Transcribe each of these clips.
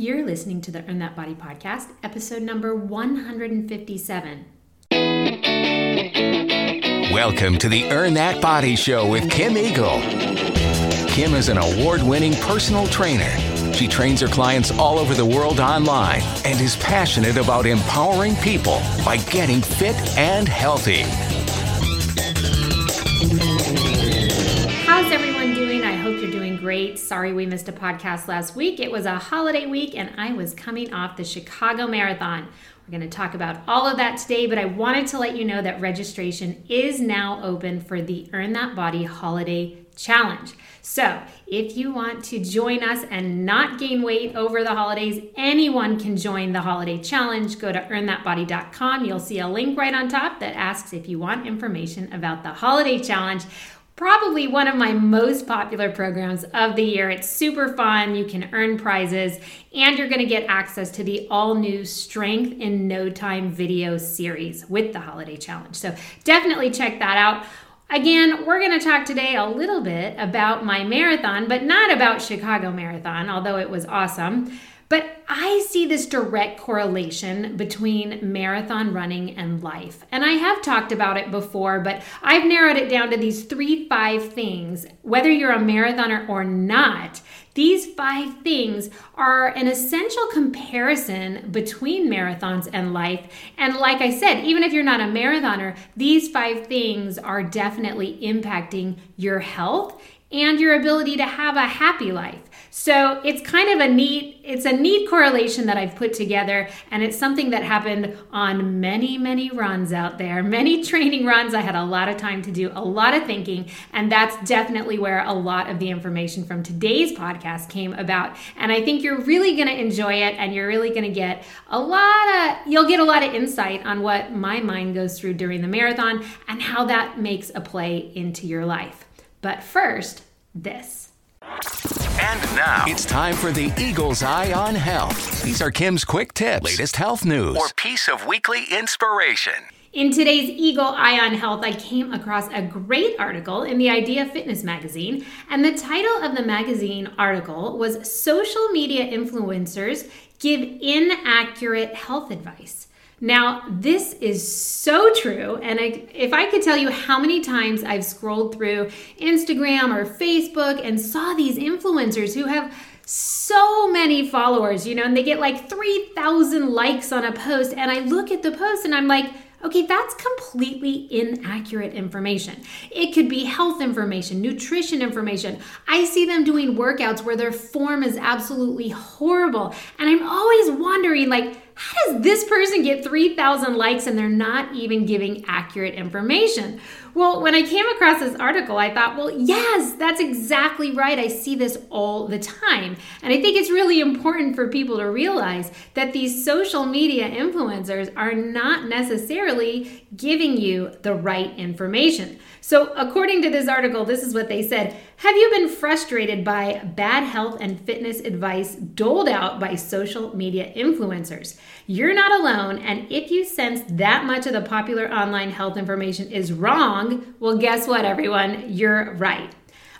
You're listening to the Earn That Body podcast, episode number 157. Welcome to the Earn That Body Show with Kim Eagle. Kim is an award winning personal trainer. She trains her clients all over the world online and is passionate about empowering people by getting fit and healthy. Great. Sorry we missed a podcast last week. It was a holiday week and I was coming off the Chicago Marathon. We're going to talk about all of that today, but I wanted to let you know that registration is now open for the Earn That Body Holiday Challenge. So, if you want to join us and not gain weight over the holidays, anyone can join the holiday challenge. Go to earnthatbody.com. You'll see a link right on top that asks if you want information about the holiday challenge probably one of my most popular programs of the year. It's super fun. You can earn prizes and you're going to get access to the all new Strength in No Time video series with the Holiday Challenge. So definitely check that out. Again, we're going to talk today a little bit about my marathon, but not about Chicago Marathon, although it was awesome. But I see this direct correlation between marathon running and life. And I have talked about it before, but I've narrowed it down to these three, five things. Whether you're a marathoner or not, these five things are an essential comparison between marathons and life. And like I said, even if you're not a marathoner, these five things are definitely impacting your health and your ability to have a happy life. So it's kind of a neat, it's a neat correlation that I've put together, and it's something that happened on many, many runs out there, many training runs. I had a lot of time to do a lot of thinking, and that's definitely where a lot of the information from today's podcast came about. And I think you're really to enjoy it, and you're really to get a lot of, you'll get a lot of insight on what my mind goes through during the marathon and how that makes a play into your life. But first, this. And now it's time for the Eagle's Eye on Health. These are Kim's quick tips, latest health news, or piece of weekly inspiration. In today's Eagle Eye on Health, I came across a great article in the Idea Fitness magazine, and the title of the magazine article was Social Media Influencers Give Inaccurate Health Advice. Now, this is so true. And I, if I could tell you how many times I've scrolled through Instagram or Facebook and saw these influencers who have so many followers, you know, and they get like 3,000 likes on a post. And I look at the post and I'm like, Okay, that's completely inaccurate information. It could be health information, nutrition information. I see them doing workouts where their form is absolutely horrible. And I'm always wondering, like, how does this person get 3,000 likes and they're not even giving accurate information? Well, when I came across this article, I thought, well, yes, that's exactly right. I see this all the time. And I think it's really important for people to realize that these social media influencers are not necessarily giving you the right information. So, according to this article, this is what they said Have you been frustrated by bad health and fitness advice doled out by social media influencers? You're not alone, and if you sense that much of the popular online health information is wrong, well, guess what, everyone? You're right.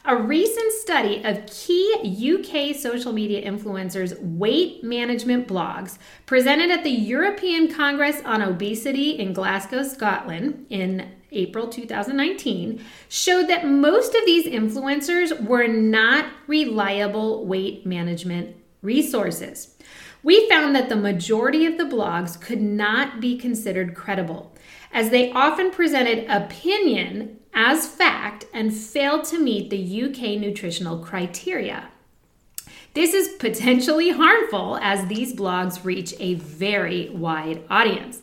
A recent study of key UK social media influencers' weight management blogs presented at the European Congress on Obesity in Glasgow, Scotland in April 2019 showed that most of these influencers were not reliable weight management resources. We found that the majority of the blogs could not be considered credible, as they often presented opinion as fact and failed to meet the UK nutritional criteria. This is potentially harmful as these blogs reach a very wide audience.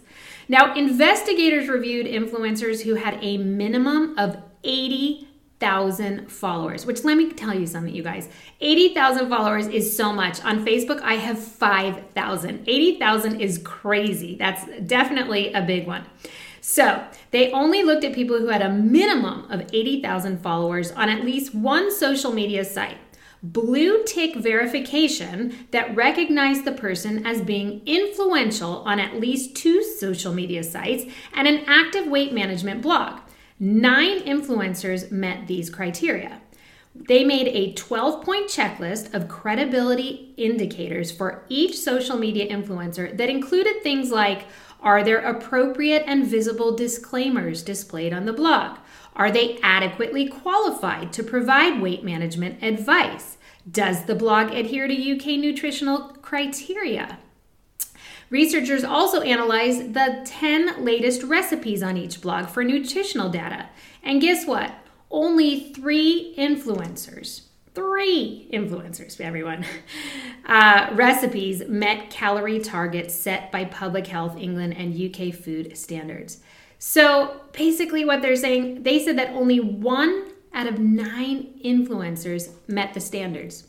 Now, investigators reviewed influencers who had a minimum of 80,000 followers, which let me tell you something, you guys. 80,000 followers is so much. On Facebook, I have 5,000. 80,000 is crazy. That's definitely a big one. So, they only looked at people who had a minimum of 80,000 followers on at least one social media site blue tick verification that recognized the person as being influential on at least two social media sites and an active weight management blog. Nine influencers met these criteria. they made a 12 point checklist of credibility indicators for each social media influencer that included things like are there appropriate and visible disclaimers displayed on the blog? Are they adequately qualified to provide weight management advice? Does the blog adhere to UK nutritional criteria? Researchers also analyzed the 10 latest recipes on each blog for nutritional data. And guess what? Only three influencers, three influencers, everyone, uh, recipes met calorie targets set by Public Health England and UK food standards. So basically, what they're saying, they said that only one out of nine influencers met the standards.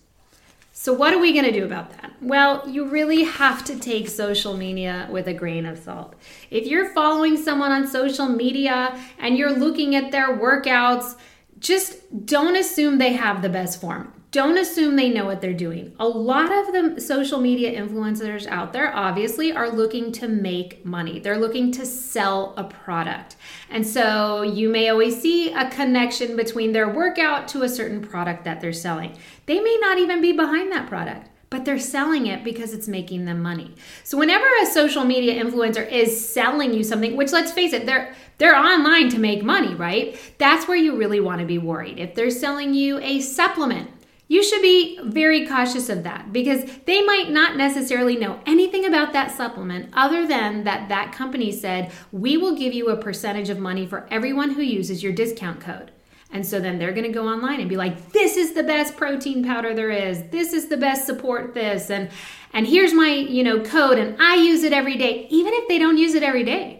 So, what are we going to do about that? Well, you really have to take social media with a grain of salt. If you're following someone on social media and you're looking at their workouts, just don't assume they have the best form. Don't assume they know what they're doing. A lot of the social media influencers out there obviously are looking to make money. They're looking to sell a product. And so you may always see a connection between their workout to a certain product that they're selling. They may not even be behind that product but they're selling it because it's making them money. So whenever a social media influencer is selling you something, which let's face it, they're they're online to make money, right? That's where you really want to be worried. If they're selling you a supplement, you should be very cautious of that because they might not necessarily know anything about that supplement other than that that company said, "We will give you a percentage of money for everyone who uses your discount code." And so then they're going to go online and be like, "This is the best protein powder there is. This is the best support this and and here's my, you know, code and I use it every day." Even if they don't use it every day.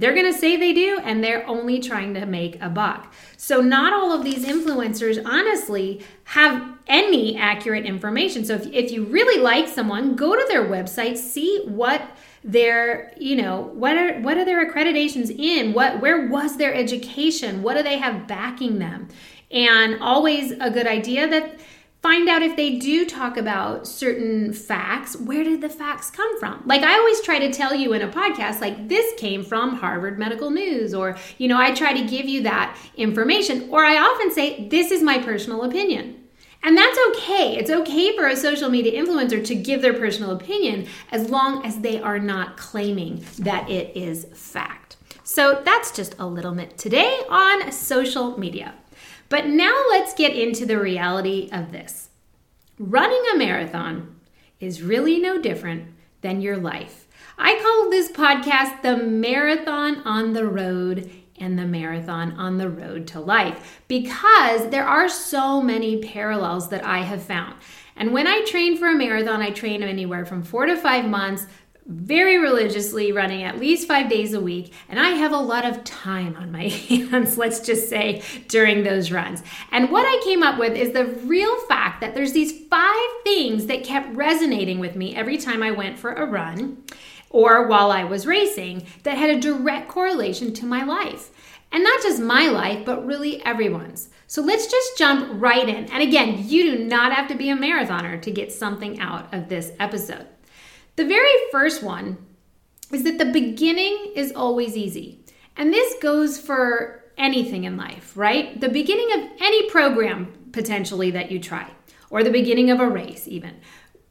They're going to say they do and they're only trying to make a buck. So not all of these influencers honestly have any accurate information. So if if you really like someone, go to their website, see what their you know what are what are their accreditations in what where was their education what do they have backing them and always a good idea that find out if they do talk about certain facts where did the facts come from like i always try to tell you in a podcast like this came from harvard medical news or you know i try to give you that information or i often say this is my personal opinion and that's okay. It's okay for a social media influencer to give their personal opinion as long as they are not claiming that it is fact. So that's just a little bit today on social media. But now let's get into the reality of this. Running a marathon is really no different than your life. I call this podcast the Marathon on the Road and the marathon on the road to life because there are so many parallels that I have found. And when I train for a marathon, I train anywhere from four to five months, very religiously, running at least five days a week. And I have a lot of time on my hands, let's just say, during those runs. And what I came up with is the real fact that there's these five things that kept resonating with me every time I went for a run or while I was racing that had a direct correlation to my life. And not just my life, but really everyone's. So let's just jump right in. And again, you do not have to be a marathoner to get something out of this episode. The very first one is that the beginning is always easy. And this goes for anything in life, right? The beginning of any program potentially that you try, or the beginning of a race, even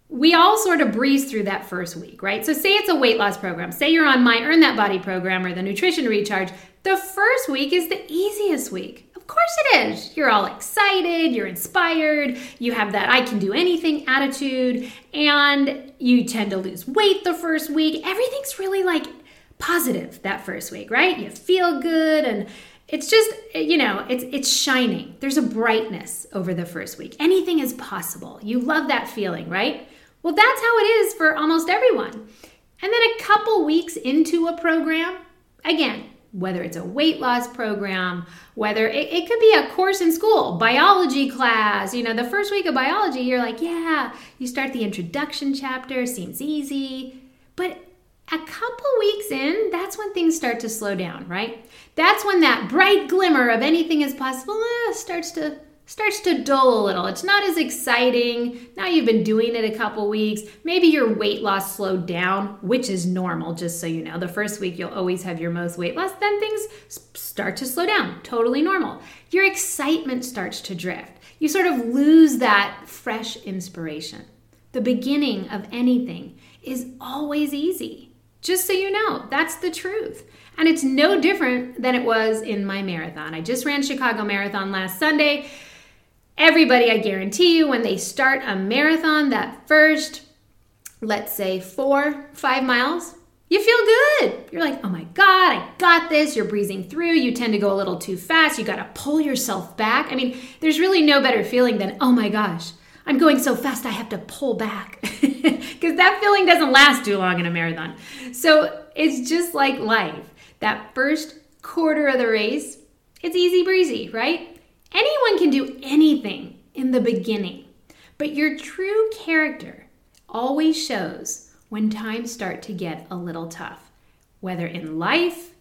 we all sort of breeze through that first week, right? So, say it's a weight loss program. Say you're on my Earn That Body program or the Nutrition Recharge. The first week is the easiest week. Course it is. You're all excited, you're inspired, you have that I can do anything attitude, and you tend to lose weight the first week. Everything's really like positive that first week, right? You feel good and it's just you know it's it's shining there's a brightness over the first week anything is possible you love that feeling right well, that's how it is for almost everyone. And then a couple weeks into a program, again, whether it's a weight loss program, whether it, it, could be a course in school, biology class, you know, the first week of biology, you're like, yeah, you start the introduction chapter, seems easy. But a couple weeks in, that's when things start to slow down, right? That's when that bright glimmer of anything is possible eh, starts to starts to dull a little. It's not as exciting. Now you've been doing it a couple weeks. Maybe your weight loss slowed down, which is normal, just so you know. The first week you'll always have your most weight loss, then things start to slow down. Totally normal. Your excitement starts to drift. You sort of lose that fresh inspiration. The beginning of anything is always easy. Just so you know, that's the truth. And it's no different than it was in my marathon. I just ran Chicago Marathon last Sunday. Everybody, I guarantee you, when they start a marathon, that first, let's say, four, five miles, you feel good. You're like, oh my God, I got this. You're breezing through. You tend to go a little too fast. You got to pull yourself back. I mean, there's really no better feeling than, oh my gosh, I'm going so fast, I have to pull back. Because that feeling doesn't last too long in a marathon. So it's just like life. That first quarter of the race, it's easy breezy, right? Anyone can do anything in the beginning, but your true character always shows when times start to get a little tough, whether in life,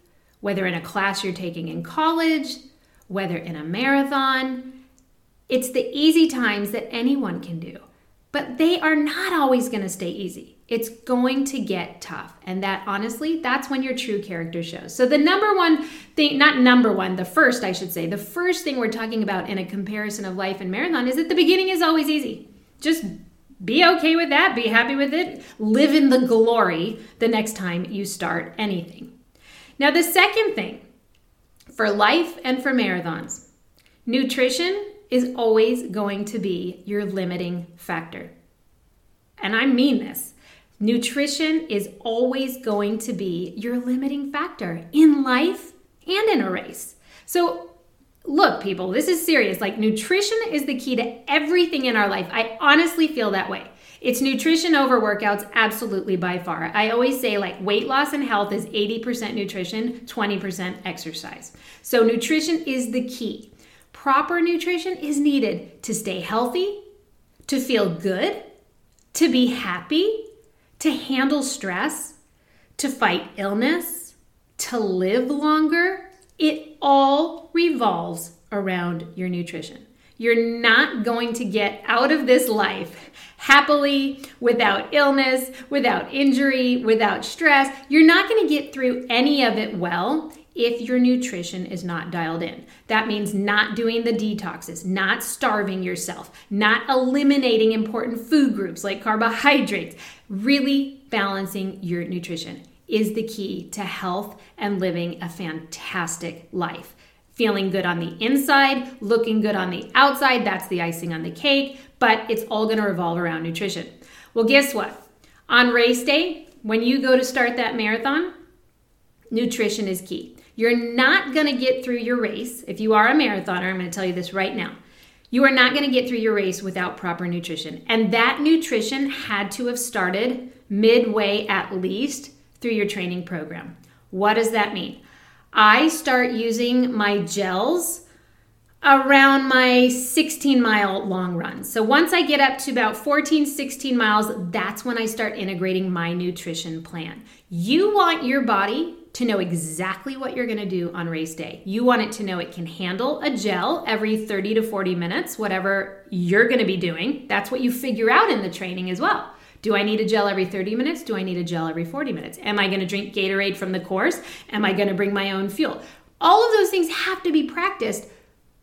whether in a class you're taking in college, whether in a marathon. It's the easy times that anyone can do, but they are not always going to stay easy it's going to get tough. And that honestly, that's when your true character shows. So, the number one thing, not number one, the first, I should say, the first thing we're talking about in a comparison of life and marathon is that the beginning is always easy. Just be okay with that, be happy with it, live in the glory the next time you start anything. Now, the second thing for life and for marathons, nutrition is always going to be your limiting factor. And I mean this. Nutrition is always going to be your limiting factor in life and in a race. So, look, people, this is serious. Like, nutrition is the key to everything in our life. I honestly feel that way. It's nutrition over workouts, absolutely by far. I always say, like, weight loss and health is 80% nutrition, 20% exercise. So, nutrition is the key. Proper nutrition is needed to stay healthy, to feel good, to be happy, to handle stress, to fight illness, to live longer, it all revolves around your nutrition. You're not going to get out of this life happily, without illness, without injury, without stress. You're not going to get through any of it well if your nutrition is not dialed in. That means not doing the detoxes, not starving yourself, not eliminating important food groups like carbohydrates. Really balancing your nutrition is the key to health and living a fantastic life. Feeling good on the inside, looking good on the outside, that's the icing on the cake, but it's all gonna revolve around nutrition. Well, guess what? On race day, when you go to start that marathon, nutrition is key. You're not to get through your race. If you are a marathoner, I'm to tell you this right now. You are not going to get through your race without proper nutrition. And that nutrition had to have started midway at least through your training program. What does that mean? I start using my gels around my 16 mile long run. So once I get up to about 14, 16 miles, that's when I start integrating my nutrition plan. You want your body to know exactly what you're going to do on race day. You want it to know it can handle a gel every 30 to 40 minutes, whatever you're going to be doing. That's what you figure out in the training as well. Do I need a gel every 30 minutes? Do I need a gel every 40 minutes? Am I going to drink Gatorade from the course? Am I going to bring my own fuel? All of those things have to be practiced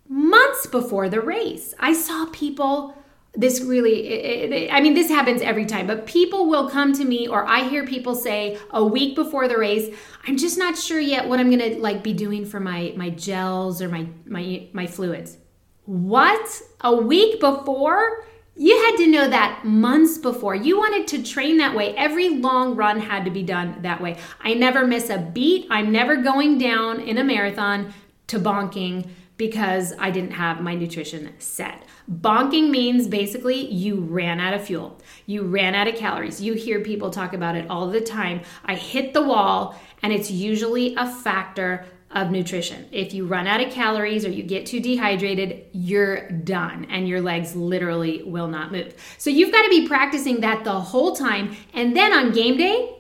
months before the race. I saw people this really it, it, i mean this happens every time but people will come to me or i hear people say a week before the race i'm just not sure yet what i'm gonna like be doing for my my gels or my my my fluids what a week before you had to know that months before. You wanted to train that way. Every long run had to be done that way. I never miss a beat. I'm never going down in a marathon to bonking because I didn't have my nutrition set. Bonking means basically you ran out of fuel, you ran out of calories. You hear people talk about it all the time. I hit the wall, and it's usually a factor of nutrition. If you run out of calories or you get too dehydrated, you're done and your legs literally will not move. So you've got to be practicing that the whole time. And then on game day,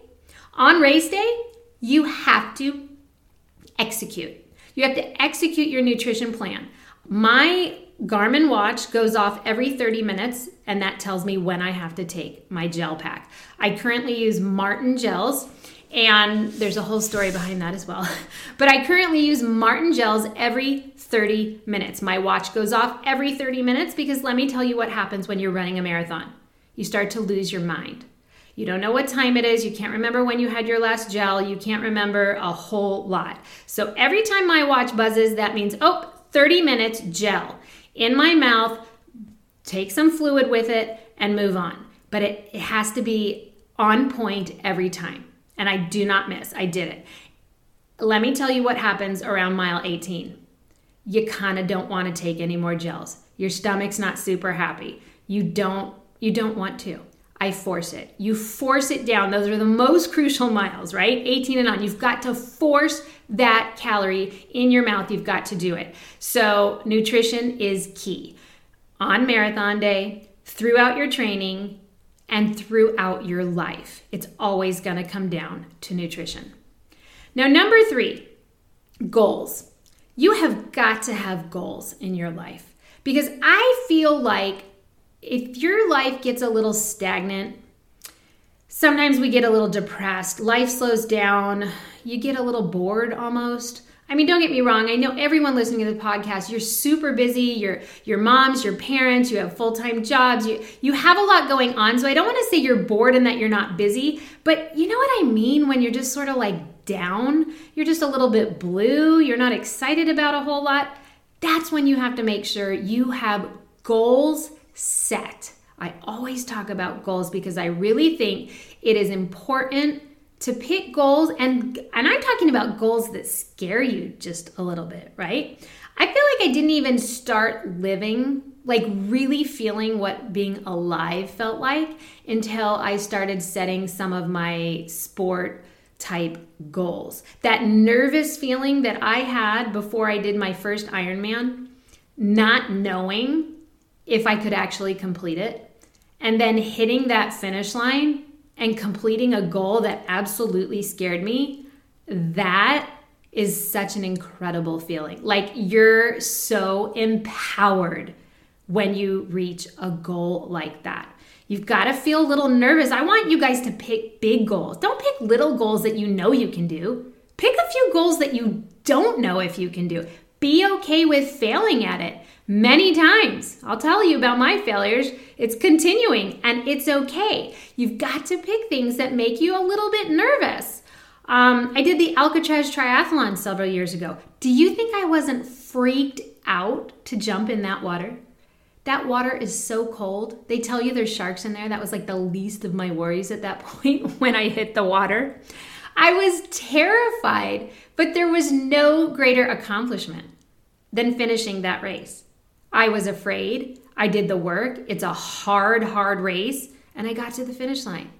on race day, you have to execute. You have to execute your nutrition plan. My Garmin watch goes off every 30 minutes, and that tells me when I have to take my gel pack. I currently use Maurten gels, and there's a whole story behind that as well. But I currently use Maurten gels every 30 minutes. My watch goes off every 30 minutes because let me tell you what happens when you're running a marathon. You start to lose your mind. You don't know what time it is. You can't remember when you had your last gel. You can't remember a whole lot. So every time my watch buzzes, that means, oh, 30 minutes gel in my mouth. Take some fluid with it and move on. But it, it has to be on point every time. And I do not miss. I did it. Let me tell you what happens around mile 18. You kind of don't want to take any more gels. Your stomach's not super happy. You don't you don't want to. I force it. You force it down. Those are the most crucial miles, right? 18 and on. You've got to force that calorie in your mouth. You've got to do it. So, nutrition is key on marathon day, throughout your training, and throughout your life. It's always going to come down to nutrition. Now, number three, goals. You have got to have goals in your life because I feel like if your life gets a little stagnant, sometimes we get a little depressed, life slows down, you get a little bored almost. I mean, don't get me wrong. I know everyone listening to the podcast, you're super busy. You're your moms, your parents, you have full-time jobs. You you have a lot going on. So I don't want to say you're bored and that you're not busy, but you know what I mean when you're just sort of like down, you're just a little bit blue, you're not excited about a whole lot. That's when you have to make sure you have goals set. I always talk about goals because I really think it is important to pick goals and and I'm talking about goals that scare you just a little bit, right? I feel like I didn't even start living like really feeling what being alive felt like until I started setting some of my sport type goals. That nervous feeling that I had before I did my first Ironman, not knowing if I could actually complete it. And then hitting that finish line and completing a goal that absolutely scared me, that is such an incredible feeling. Like you're so empowered when you reach a goal like that. You've got to feel a little nervous. I want you guys to pick big goals. Don't pick little goals that you know you can do. Pick a few goals that you don't know if you can do. Be okay with failing at it many times. I'll tell you about my failures. It's continuing and it's okay. You've got to pick things that make you a little bit nervous. Um, I did the Alcatraz triathlon several years ago. Do you think I wasn't freaked out to jump in that water? That water is so cold. They tell you there's sharks in there. That was like the least of my worries at that point when I hit the water. I was terrified, but there was no greater accomplishment than finishing that race. I was afraid. I did the work. It's a hard, hard race, and I got to the finish line.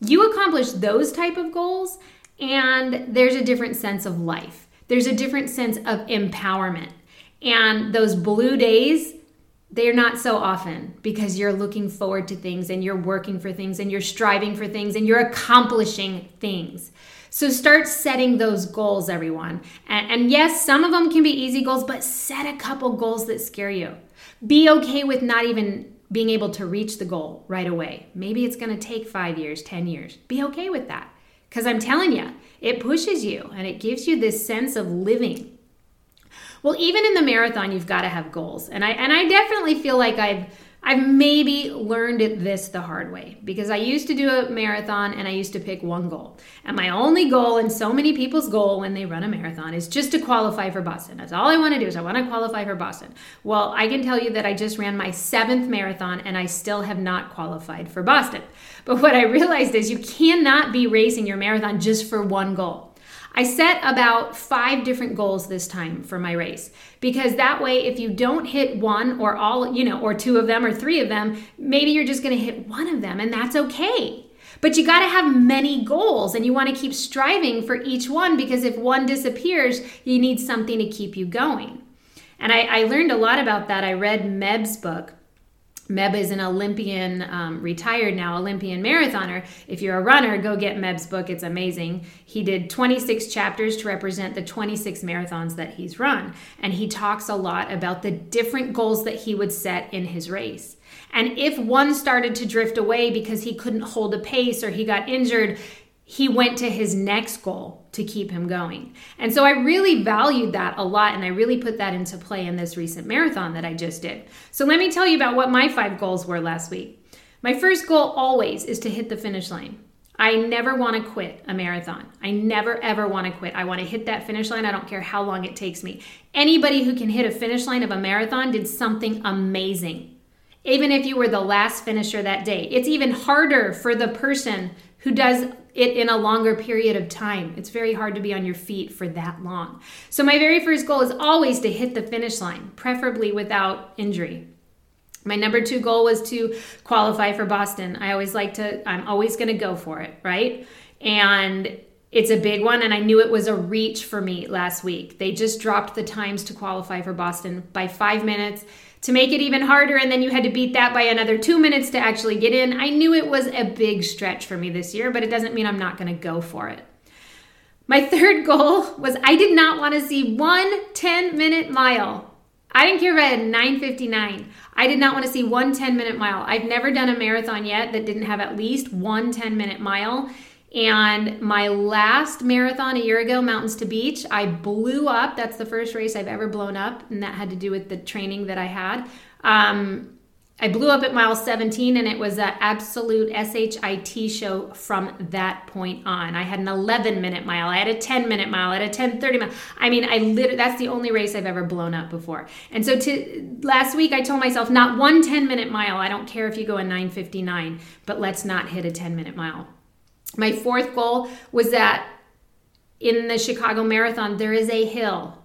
You accomplish those type of goals, and there's a different sense of life. There's a different sense of empowerment. And those blue days, they're not so often because you're looking forward to things and you're working for things and you're striving for things and you're accomplishing things. So start setting those goals, everyone. And, and, yes, some of them can be easy goals, but set a couple goals that scare you. Be okay with not even being able to reach the goal right away. Maybe it's to take five years, 10 years. Be okay with that. Because I'm telling you, it pushes you and it gives you this sense of living. Well, even in the marathon, you've got to have goals. And I, and I definitely feel like I've I've maybe learned this the hard way because I used to do a marathon and I used to pick one goal. And my only goal, and so many people's goal when they run a marathon, is just to qualify for Boston. That's all I want to do is I want to qualify for Boston. Well, I can tell you that I just ran my seventh marathon and I still have not qualified for Boston. But what I realized is you cannot be racing your marathon just for one goal. I set about five different goals this time for my race because that way, if you don't hit one or all, you know, or two of them or three of them, maybe you're just going to hit one of them and that's okay. But you got to have many goals and you want to keep striving for each one because if one disappears, you need something to keep you going. And I, I learned a lot about that. I read Meb's book Meb is an Olympian, um, retired now, Olympian marathoner. If you're a runner, go get Meb's book. It's amazing. He did 26 chapters to represent the 26 marathons that he's run. And he talks a lot about the different goals that he would set in his race. And if one started to drift away because he couldn't hold a pace or he got injured, he went to his next goal to keep him going. And so I really valued that a lot and I really put that into play in this recent marathon that I just did. So let me tell you about what my five goals were last week. My first goal always is to hit the finish line. I never want to quit a marathon. I never ever want to quit. I want to hit that finish line. I don't care how long it takes me. Anybody who can hit a finish line of a marathon did something amazing. Even if you were the last finisher that day, it's even harder for the person who does it in a longer period of time. It's very hard to be on your feet for that long. So, my very first goal is always to hit the finish line, preferably without injury. My number two goal was to qualify for Boston. I always like to, I'm always going to go for it, right? And it's a big one, and I knew it was a reach for me last week. They just dropped the times to qualify for Boston by five minutes to make it even harder, and then you had to beat that by another two minutes to actually get in. I knew it was a big stretch for me this year, but it doesn't mean I'm not going to go for it. My third goal was I did not want to see one 10 minute mile. I didn't care if I had 959. I did not want to see one 10 minute mile. I've never done a marathon yet that didn't have at least one 10 minute mile. And my last marathon a year ago, Mountains to Beach, I blew up. That's the first race I've ever blown up, and that had to do with the training that I had. Um, I blew up at mile 17, and it was an absolute SHIT show from that point on. I had an 11 minute mile, I had a 10 minute mile, I had a 10 30 mile. I mean, I literally, that's the only race I've ever blown up before. And so to last week, I told myself, not one 10 minute mile. I don't care if you go a 959, but let's not hit a 10 minute mile. My fourth goal was that in the Chicago Marathon, there is a hill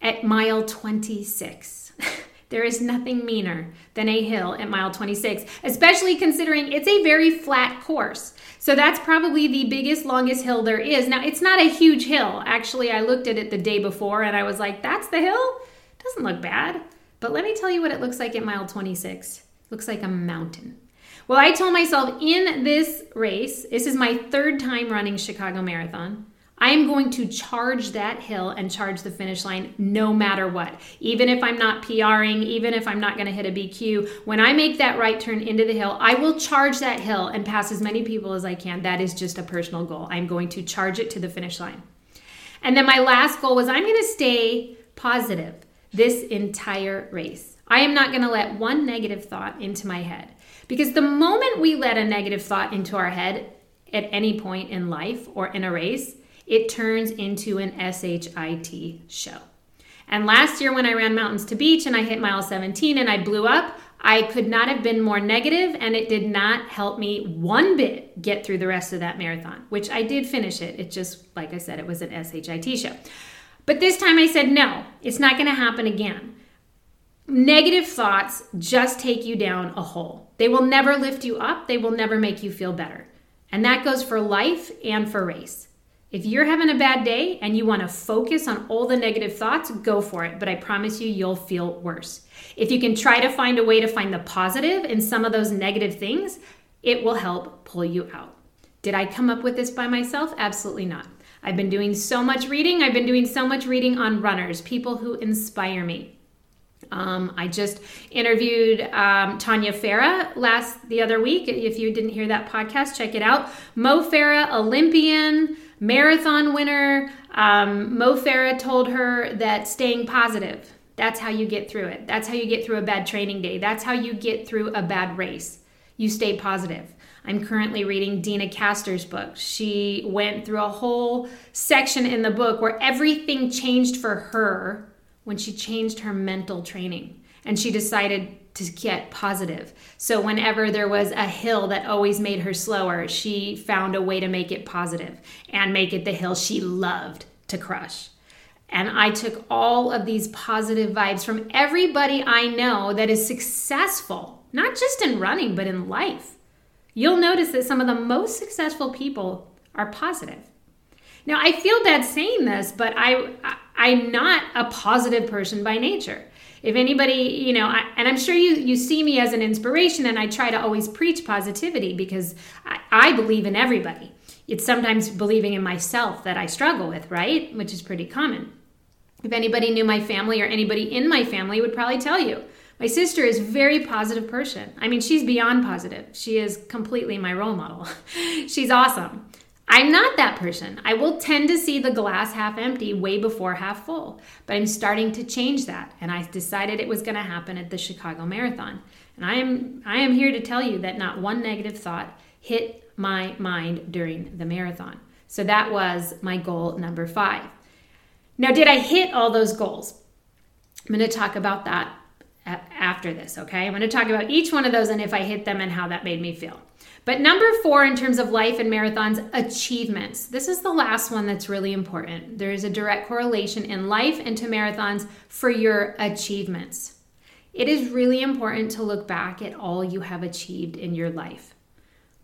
at mile 26. there is nothing meaner than a hill at mile 26, especially considering it's a very flat course. So that's probably the biggest, longest hill there is. Now, it's not a huge hill. Actually, I looked at it the day before and I was like, that's the hill? Doesn't look bad. But let me tell you what it looks like at mile 26. It looks like a mountain. Well, I told myself in this race, this is my third time running Chicago Marathon. I am going to charge that hill and charge the finish line no matter what. Even if I'm not PRing, even if I'm not going to hit a BQ, when I make that right turn into the hill, I will charge that hill and pass as many people as I can. That is just a personal goal. I'm going to charge it to the finish line. And then my last goal was I'm going to stay positive this entire race. I am not going to let one negative thought into my head. Because the moment we let a negative thought into our head at any point in life or in a race, it turns into an SHIT show. And last year, when I ran Mountains to Beach and I hit mile 17 and I blew up, I could not have been more negative, and it did not help me one bit get through the rest of that marathon, which I did finish it. It just, like I said, it was an SHIT show. But this time I said, no, it's not going to happen again. Negative thoughts just take you down a hole. They will never lift you up, they will never make you feel better. And that goes for life and for race. If you're having a bad day and you want to focus on all the negative thoughts, go for it. But I promise you, you'll feel worse. If you can try to find a way to find the positive in some of those negative things, it will help pull you out. Did I come up with this by myself? Absolutely not. I've been doing so much reading. I've been doing so much reading on runners, people who inspire me. Um, I just interviewed um, Tanya Farah last the other week. If you didn't hear that podcast, check it out. Mo Farah, Olympian, marathon winner. Um, Mo Farah told her that staying positive, that's how you get through it. That's how you get through a bad training day. That's how you get through a bad race. You stay positive. I'm currently reading Deena Kastor's book. She went through a whole section in the book where everything changed for her when she changed her mental training and she decided to get positive. So, whenever there was a hill that always made her slower, she found a way to make it positive and make it the hill she loved to crush. And I took all of these positive vibes from everybody I know that is successful, not just in running, but in life. You'll notice that some of the most successful people are positive. Now, I feel bad saying this, but I, I'm not a positive person by nature. If anybody, you know, I, and I'm sure you you see me as an inspiration, and I try to always preach positivity because I, I believe in everybody. It's sometimes believing in myself that I struggle with, right? Which is pretty common. If anybody knew my family or anybody in my family would probably tell you. My sister is very positive person. I mean, she's beyond positive. She is completely my role model. she's awesome. I'm not that person. I will tend to see the glass half empty way before half full, but I'm starting to change that and I decided it was going to happen at the Chicago Marathon. And I am I am here to tell you that not one negative thought hit my mind during the marathon. So that was my goal number 5. Now, did I hit all those goals? I'm going to talk about that after this, okay? I'm going to talk about each one of those and if I hit them and how that made me feel. But number four, in terms of life and marathons, achievements. This is the last one that's really important. There is a direct correlation in life and to marathons for your achievements. It is really important to look back at all you have achieved in your life.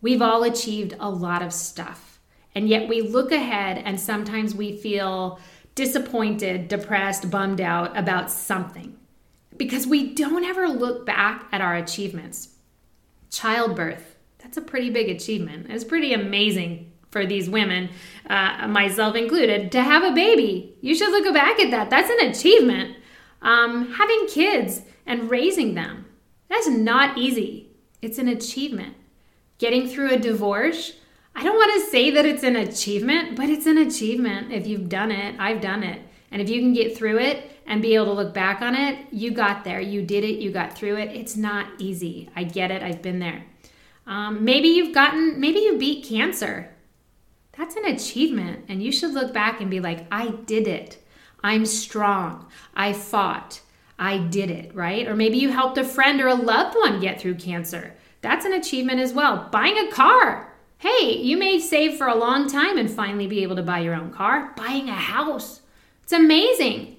We've all achieved a lot of stuff, and yet we look ahead and sometimes we feel disappointed, depressed, bummed out about something because we don't ever look back at our achievements. Childbirth, that's a pretty big achievement. It's pretty amazing for these women, uh, myself included, to have a baby. You should look back at that. That's an achievement. Um, having kids and raising them, that's not easy. It's an achievement. Getting through a divorce, I don't want to say that it's an achievement, but it's an achievement if you've done it. I've done it. And if you can get through it and be able to look back on it, you got there. You did it. You got through it. It's not easy. I get it. I've been there. Um, maybe you've gotten, maybe you beat cancer. That's an achievement. And you should look back and be like, I did it. I'm strong. I fought. I did it, right? Or maybe you helped a friend or a loved one get through cancer. That's an achievement as well. Buying a car. Hey, you may save for a long time and finally be able to buy your own car. Buying a house. It's amazing.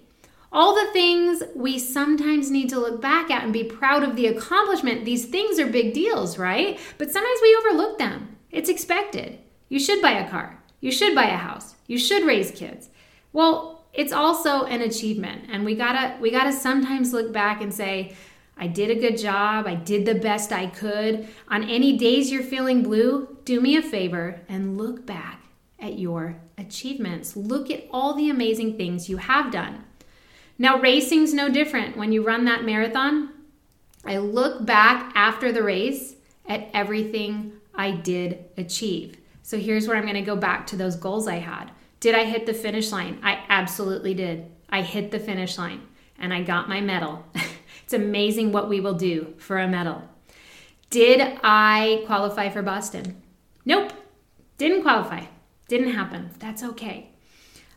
All the things we sometimes need to look back at and be proud of the accomplishment. These things are big deals, right? But sometimes we overlook them. It's expected. You should buy a car. You should buy a house. You should raise kids. Well, it's also an achievement and we got to we got to sometimes look back and say, I did a good job. I did the best I could. On any days you're feeling blue, do me a favor and look back at your achievements. Look at all the amazing things you have done. Now, racing's no different. When you run that marathon, I look back after the race at everything I did achieve. So here's where I'm going to go back to those goals I had. Did I hit the finish line? I absolutely did. I hit the finish line and I got my medal. it's amazing what we will do for a medal. Did I qualify for Boston? Nope, didn't qualify. Didn't happen. That's okay.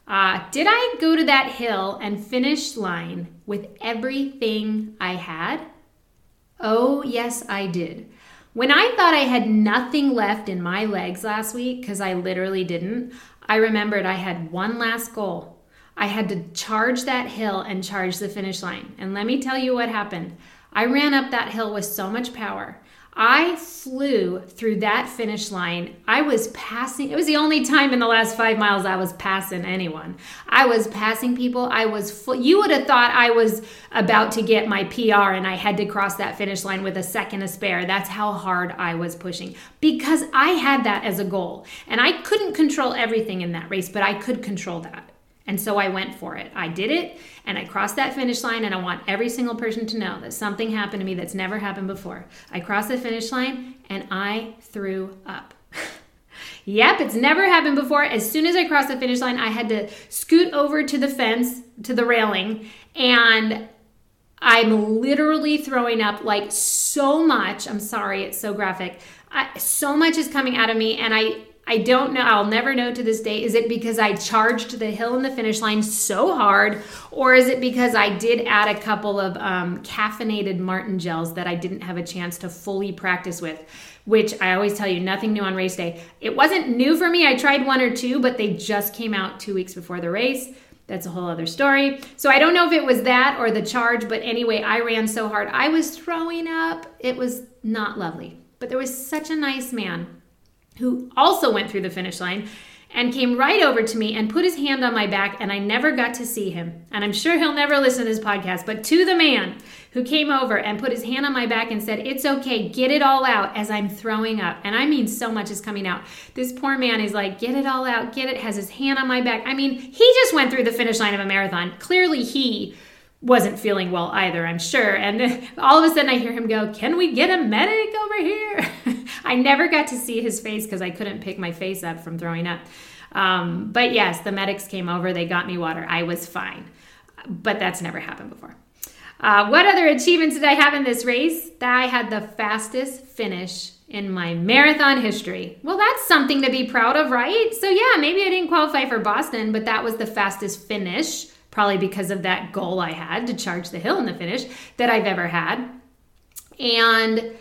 Uh, did I go to that hill and finish line with everything I had? Oh, yes, I did. When I thought I had nothing left in my legs last week, because I literally didn't, I remembered I had one last goal. I had to charge that hill and charge the finish line. And let me tell you what happened. I ran up that hill with so much power. I flew through that finish line. I was passing, it was the only time in the last five miles I was passing anyone. I was passing people. I was, you would have thought I was about to get my PR and I had to cross that finish line with a second to spare. That's how hard I was pushing because I had that as a goal. And I couldn't control everything in that race, but I could control that. And so I went for it. I did it and I crossed that finish line. And I want every single person to know that something happened to me that's never happened before. I crossed the finish line and I threw up. yep, it's never happened before. As soon as I crossed the finish line, I had to scoot over to the fence, to the railing, and I'm literally throwing up like so much. I'm sorry, it's so graphic. I, so much is coming out of me, and I I don't know. I'll never know to this day. Is it because I charged the hill and the finish line so hard, or is it because I did add a couple of um, caffeinated Maurten gels that I didn't have a chance to fully practice with? Which I always tell you, nothing new on race day. It wasn't new for me. I tried one or two, but they just came out two weeks before the race. That's a whole other story. So I don't know if it was that or the charge, but anyway, I ran so hard. I was throwing up. It was not lovely. But there was such a nice man who also went through the finish line. and came right over to me and put his hand on my back, and I never got to see him. And I'm sure he'll never listen to this podcast, but to the man who came over and put his hand on my back and said, It's okay, get it all out as I'm throwing up. And I mean, so much is coming out. This poor man is like, Get it all out, get it, has his hand on my back. I mean, he just went through the finish line of a marathon. Clearly, he wasn't feeling well either, I'm sure. And all of a sudden, I hear him go, Can we get a medic over here? I never got to see his face because I couldn't pick my face up from throwing up. Um, but yes, the medics came over, they got me water. I was fine. But that's never happened before. Uh, what other achievements did I have in this race? That I had the fastest finish in my marathon history. Well, that's something to be proud of, right? So, yeah, maybe I didn't qualify for Boston, but that was the fastest finish, probably because of that goal I had to charge the hill in the finish that I've ever had. And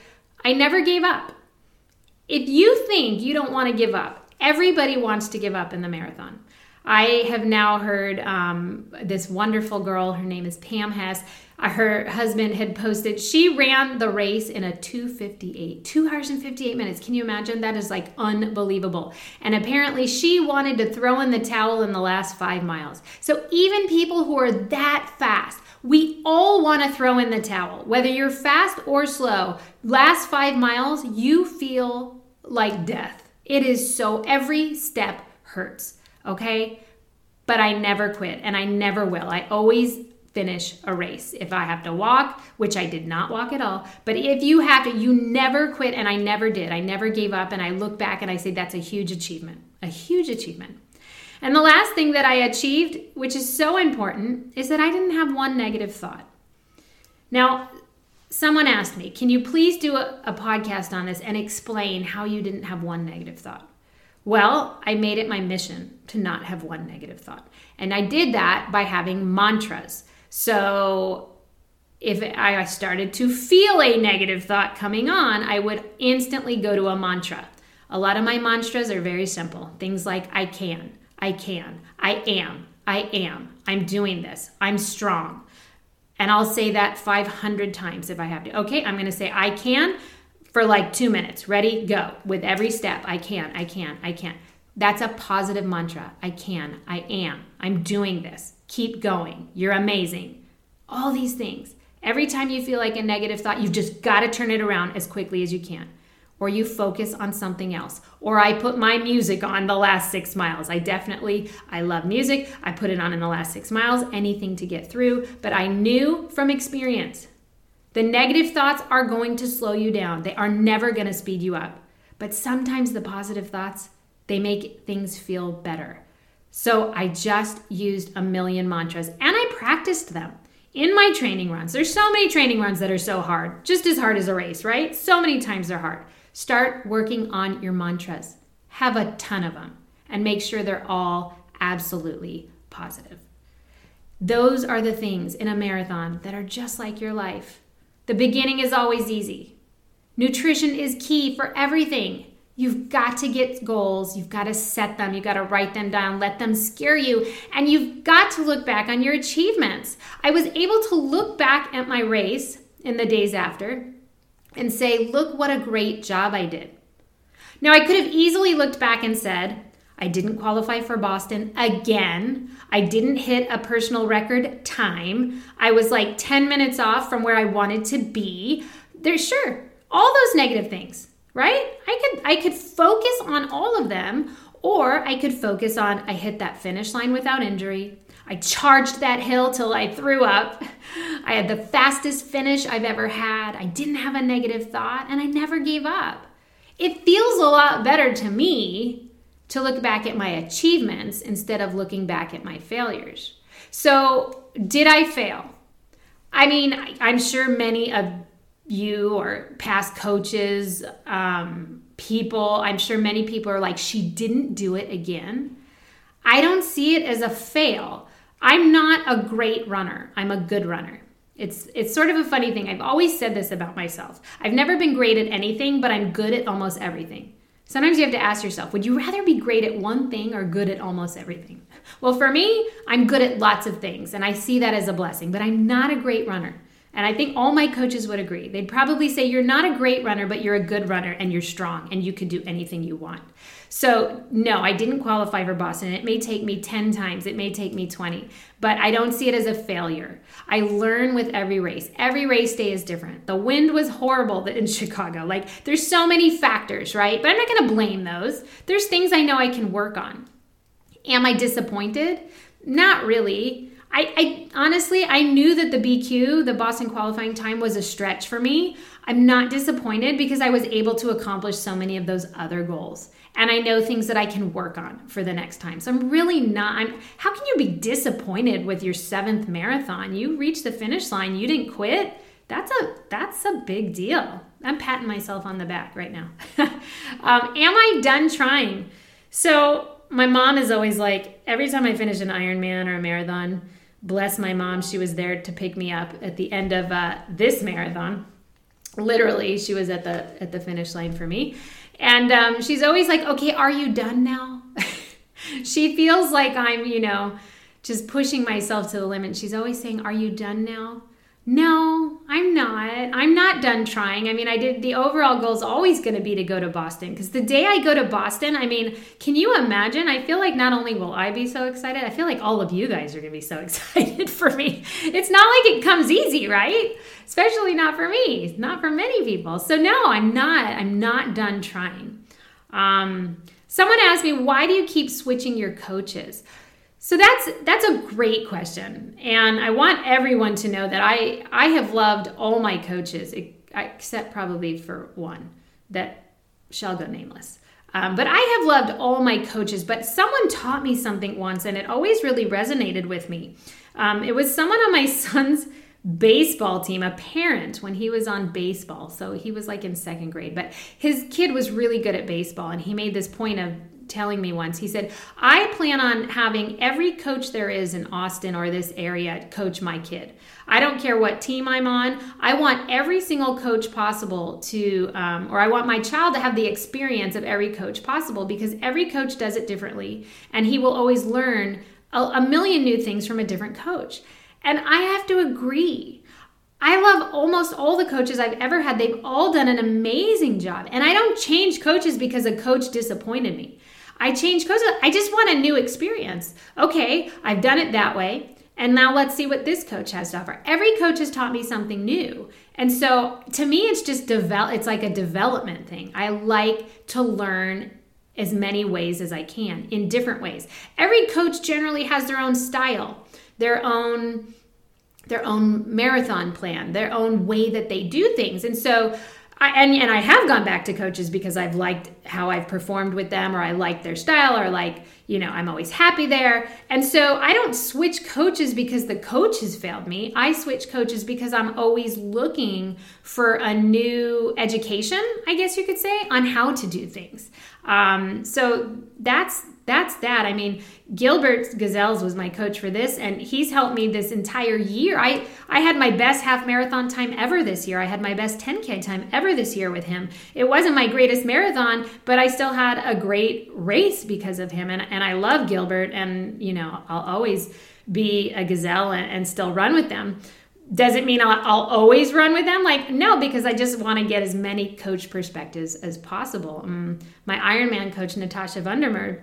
I never gave up. If you think you don't want to give up, everybody wants to give up in the marathon. I have now heard um, this wonderful girl, her name is Pam Hess. Uh, her husband had posted, she ran the race in a 258, two hours and 58 minutes. Can you imagine? That is like unbelievable. And apparently, she wanted to throw in the towel in the last five miles. So, even people who are that fast, we all want to throw in the towel. Whether you're fast or slow, last five miles, you feel like death. It is so, every step hurts, okay? But I never quit and I never will. I always finish a race. If I have to walk, which I did not walk at all, but if you have to, you never quit, and I never did. I never gave up, and I look back and I say that's a huge achievement, a huge achievement. And the last thing that I achieved, which is so important, is that I didn't have one negative thought. Now, someone asked me, Can you please do a, a, podcast on this and explain how you didn't have one negative thought? Well, I made it my mission to not have one negative thought. And I did that by having mantras. So if I started to feel a negative thought coming on, I would instantly go to a mantra. A lot of my mantras are very simple. Things like I can, I can, I am, I am, I'm doing this, I'm strong. And I'll say that 500 times if I have to. Okay, I'm gonna say I can for like two minutes. Ready, go. With every step, I can, I can, I can. That's a positive mantra. I can, I am, I'm doing this. Keep going. You're amazing. All these things. Every time you feel like a negative thought, you've just got to turn it around as quickly as you can. Or you focus on something else. Or I put my music on the last six miles. I definitely, I love music. I put it on in the last six miles, anything to get through. But I knew from experience the negative thoughts are going to slow you down, they are never going to speed you up. But sometimes the positive thoughts, they make things feel better. So I just used a million mantras and I practiced them in my training runs. There's so many training runs that are so hard, just as hard as a race, right? So many times they're hard. Start working on your mantras. Have a ton of them and make sure they're all absolutely positive. Those are the things in a marathon that are just like your life. The beginning is always easy. Nutrition is key for everything. You've got to get goals. You've got to set them. You've got to write them down, let them scare you. And you've got to look back on your achievements. I was able to look back at my race in the days after and say, look what a great job I did. Now, I could have easily looked back and said, I didn't qualify for Boston again. I didn't hit a personal record time. I was like 10 minutes off from where I wanted to be. There's sure all those negative things right? I could I could focus on all of them or I could focus on I hit that finish line without injury. I charged that hill till I threw up. I had the fastest finish I've ever had. I didn't have a negative thought and I never gave up. It feels a lot better to me to look back at my achievements instead of looking back at my failures. So, did I fail? I mean, I'm sure many of you or past coaches, um, people, I'm sure many people are like, she didn't do it again. I don't see it as a fail. I'm not a great runner, I'm a good runner. It's it's sort of a funny thing. I've always said this about myself. I've never been great at anything, but I'm good at almost everything. Sometimes you have to ask yourself, would you rather be great at one thing or good at almost everything? Well, for me, I'm good at lots of things, and I see that as a blessing, but I'm not a great runner. And I think all my coaches would agree. They'd probably say you're not a great runner, but you're a good runner and you're strong and you can do anything you want. So, no, I didn't qualify for Boston. It may take me 10 times, it may take me 20, but I don't see it as a failure. I learn with every race. Every race day is different. The wind was horrible in Chicago. Like, there's so many factors, right? But I'm not to blame those. There's things I know I can work on. Am I disappointed? Not really. I, I, honestly, I knew that the BQ, the Boston qualifying time, was a stretch for me. I'm not disappointed because I was able to accomplish so many of those other goals and I know things that I can work on for the next time. So I'm really not. I'm, how can you be disappointed with your seventh marathon? You reached the finish line. You didn't quit. That's a that's a big deal. I'm patting myself on the back right now. um, am I done trying? So my mom is always like every time I finish an Ironman or a marathon. Bless my mom, she was there to pick me up at the end of uh, this marathon. Literally, she was at the at the finish line for me and um, she's always like, okay, are you done now? she feels like I'm, you know, just pushing myself to the limit. She's always saying, are you done now? No, I'm not. I'm not done trying. I mean, I did the overall goal is always going to be to go to Boston because the day I go to Boston, I mean, can you imagine? I feel like not only will I be so excited, I feel like all of you guys are going to be so excited for me. It's not like it comes easy, right? Especially not for me, not for many people. So no, I'm not. I'm not done trying. Um, someone asked me, why do you keep switching your coaches? So that's that's a great question, and I want everyone to know that I I have loved all my coaches except probably for one that shall go nameless. Um, but I have loved all my coaches. But someone taught me something once, and it always really resonated with me. Um, it was someone on my son's baseball team, a parent when he was on baseball. So he was like in second grade, but his kid was really good at baseball, and he made this point of telling me once. He said, I plan on having every coach there is in Austin or this area coach my kid. I don't care what team I'm on. I want every single coach possible to, um, or I want my child to have the experience of every coach possible because every coach does it differently. And he will always learn a, a million new things from a different coach. And I have to agree. I love almost all the coaches I've ever had. They've all done an amazing job. And I don't change coaches because a coach disappointed me. I change coaches. I just want a new experience. Okay, I've done it that way. And now let's see what this coach has to offer. Every coach has taught me something new. And so to me, it's just develop it's like a development thing. I like to learn as many ways as I can in different ways. Every coach generally has their own style, their own their own marathon plan, their own way that they do things. And so I, and, and I have gone back to coaches because I've liked how I've performed with them, or I like their style, or like, you know, I'm always happy there. And so I don't switch coaches because the coach has failed me. I switch coaches because I'm always looking for a new education, I guess you could say, on how to do things. Um, so that's that's that. I mean, Gilbert Gazelles was my coach for this, and he's helped me this entire year. I I had my best half marathon time ever this year. I had my best 10k time ever this year with him. It wasn't my greatest marathon, but I still had a great race because of him. And and I love Gilbert, and you know I'll always be a gazelle and, and still run with them does it mean I'll, I'll, always run with them? Like, no, because I just want to get as many coach perspectives as possible. Um, my Ironman coach, Natasha Van Der Merwe,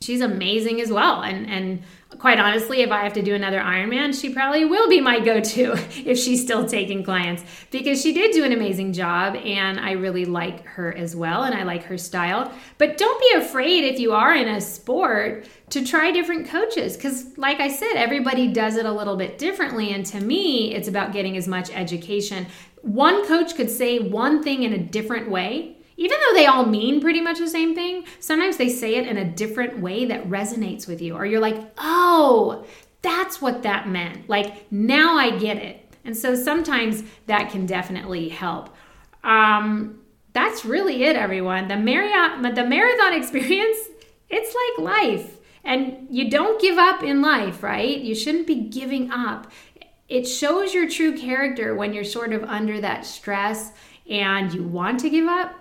she's amazing as well. And and quite honestly, if I have to do another Ironman, she probably will be my go-to if she's still taking clients because she did do an amazing job and I really like her as well and I like her style. But don't be afraid if you are in a sport to try different coaches cuz like I said, everybody does it a little bit differently and to me, it's about getting as much education. One coach could say one thing in a different way even though they all mean pretty much the same thing, sometimes they say it in a different way that resonates with you. Or you're like, oh, that's what that meant. Like, now I get it. And so sometimes that can definitely help. Um, that's really it, everyone. The, Marriott, the marathon experience, it's like life. And you don't give up in life, right? You shouldn't be giving up. It shows your true character when you're sort of under that stress and you want to give up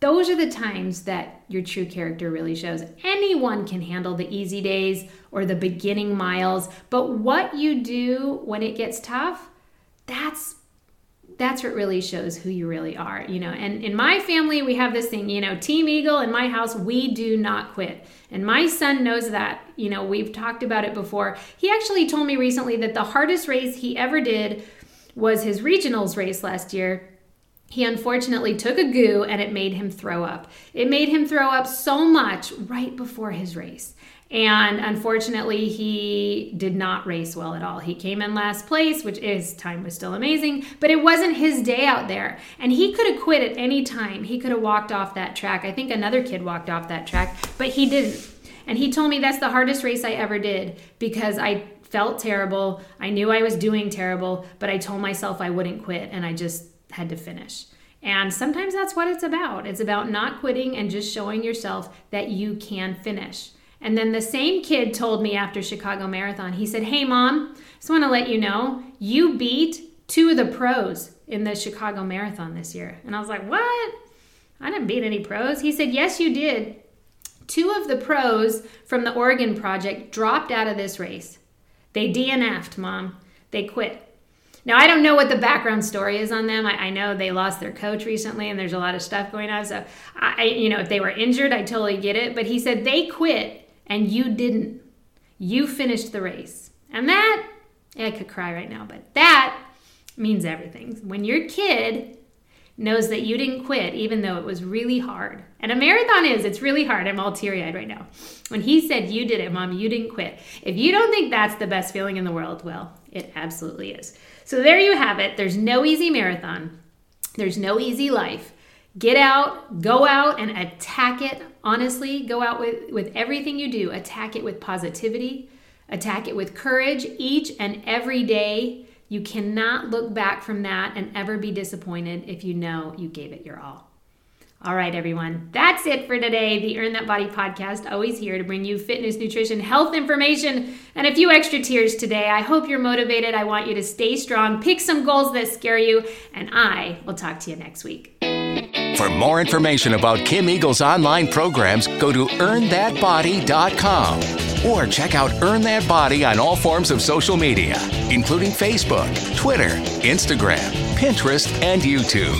those are the times that your true character really shows. Anyone can handle the easy days or the beginning miles, but what you do when it gets tough, that's that's what really shows who you really are, you know. And in my family, we have this thing, you know, Team Eagle in my house, we do not quit. And my son knows that. You know, we've talked about it before. He actually told me recently that the hardest race he ever did was his regionals race last year. He unfortunately took a goo and it made him throw up. It made him throw up so much right before his race. And unfortunately, he did not race well at all. He came in last place, which his time was still amazing, but it wasn't his day out there. And he could have quit at any time. He could have walked off that track. I think another kid walked off that track, but he didn't. And he told me that's the hardest race I ever did because I felt terrible. I knew I was doing terrible, but I told myself I wouldn't quit and I just had to finish. And sometimes that's what it's about. It's about not quitting and just showing yourself that you can finish. And then the same kid told me after Chicago Marathon, he said, Hey, mom, just want to let you know you beat two of the pros in the Chicago Marathon this year. And I was like, What? I didn't beat any pros. He said, Yes, you did. Two of the pros from the Oregon Project dropped out of this race. They DNF'd, mom. They quit. Now, I don't know what the background story is on them. I, I, know they lost their coach recently and there's a lot of stuff going on. So, I, you know, if they were injured, I totally get it. But he said they quit and you didn't. You finished the race. And that, I could cry right now, but that means everything. When your kid knows that you didn't quit, even though it was really hard. And a marathon is, it's really hard. I'm all teary eyed right now. When he said, You did it, mom, you didn't quit. If you don't think that's the best feeling in the world, well, it absolutely is. So there you have it. There's no easy marathon, there's no easy life. Get out, go out and attack it. Honestly, go out with, with everything you do. Attack it with positivity, attack it with courage each and every day. You cannot look back from that and ever be disappointed if you know you gave it your all. All right, everyone, that's it for today. The Earn That Body podcast, always here to bring you fitness, nutrition, health information, and a few extra tears today. I hope you're motivated. I want you to stay strong, pick some goals that scare you, and I will talk to you next week. For more information about Kim Eagle's online programs, go to earnthatbody.com or check out Earn That Body on all forms of social media, including Facebook, Twitter, Instagram, Pinterest, and YouTube.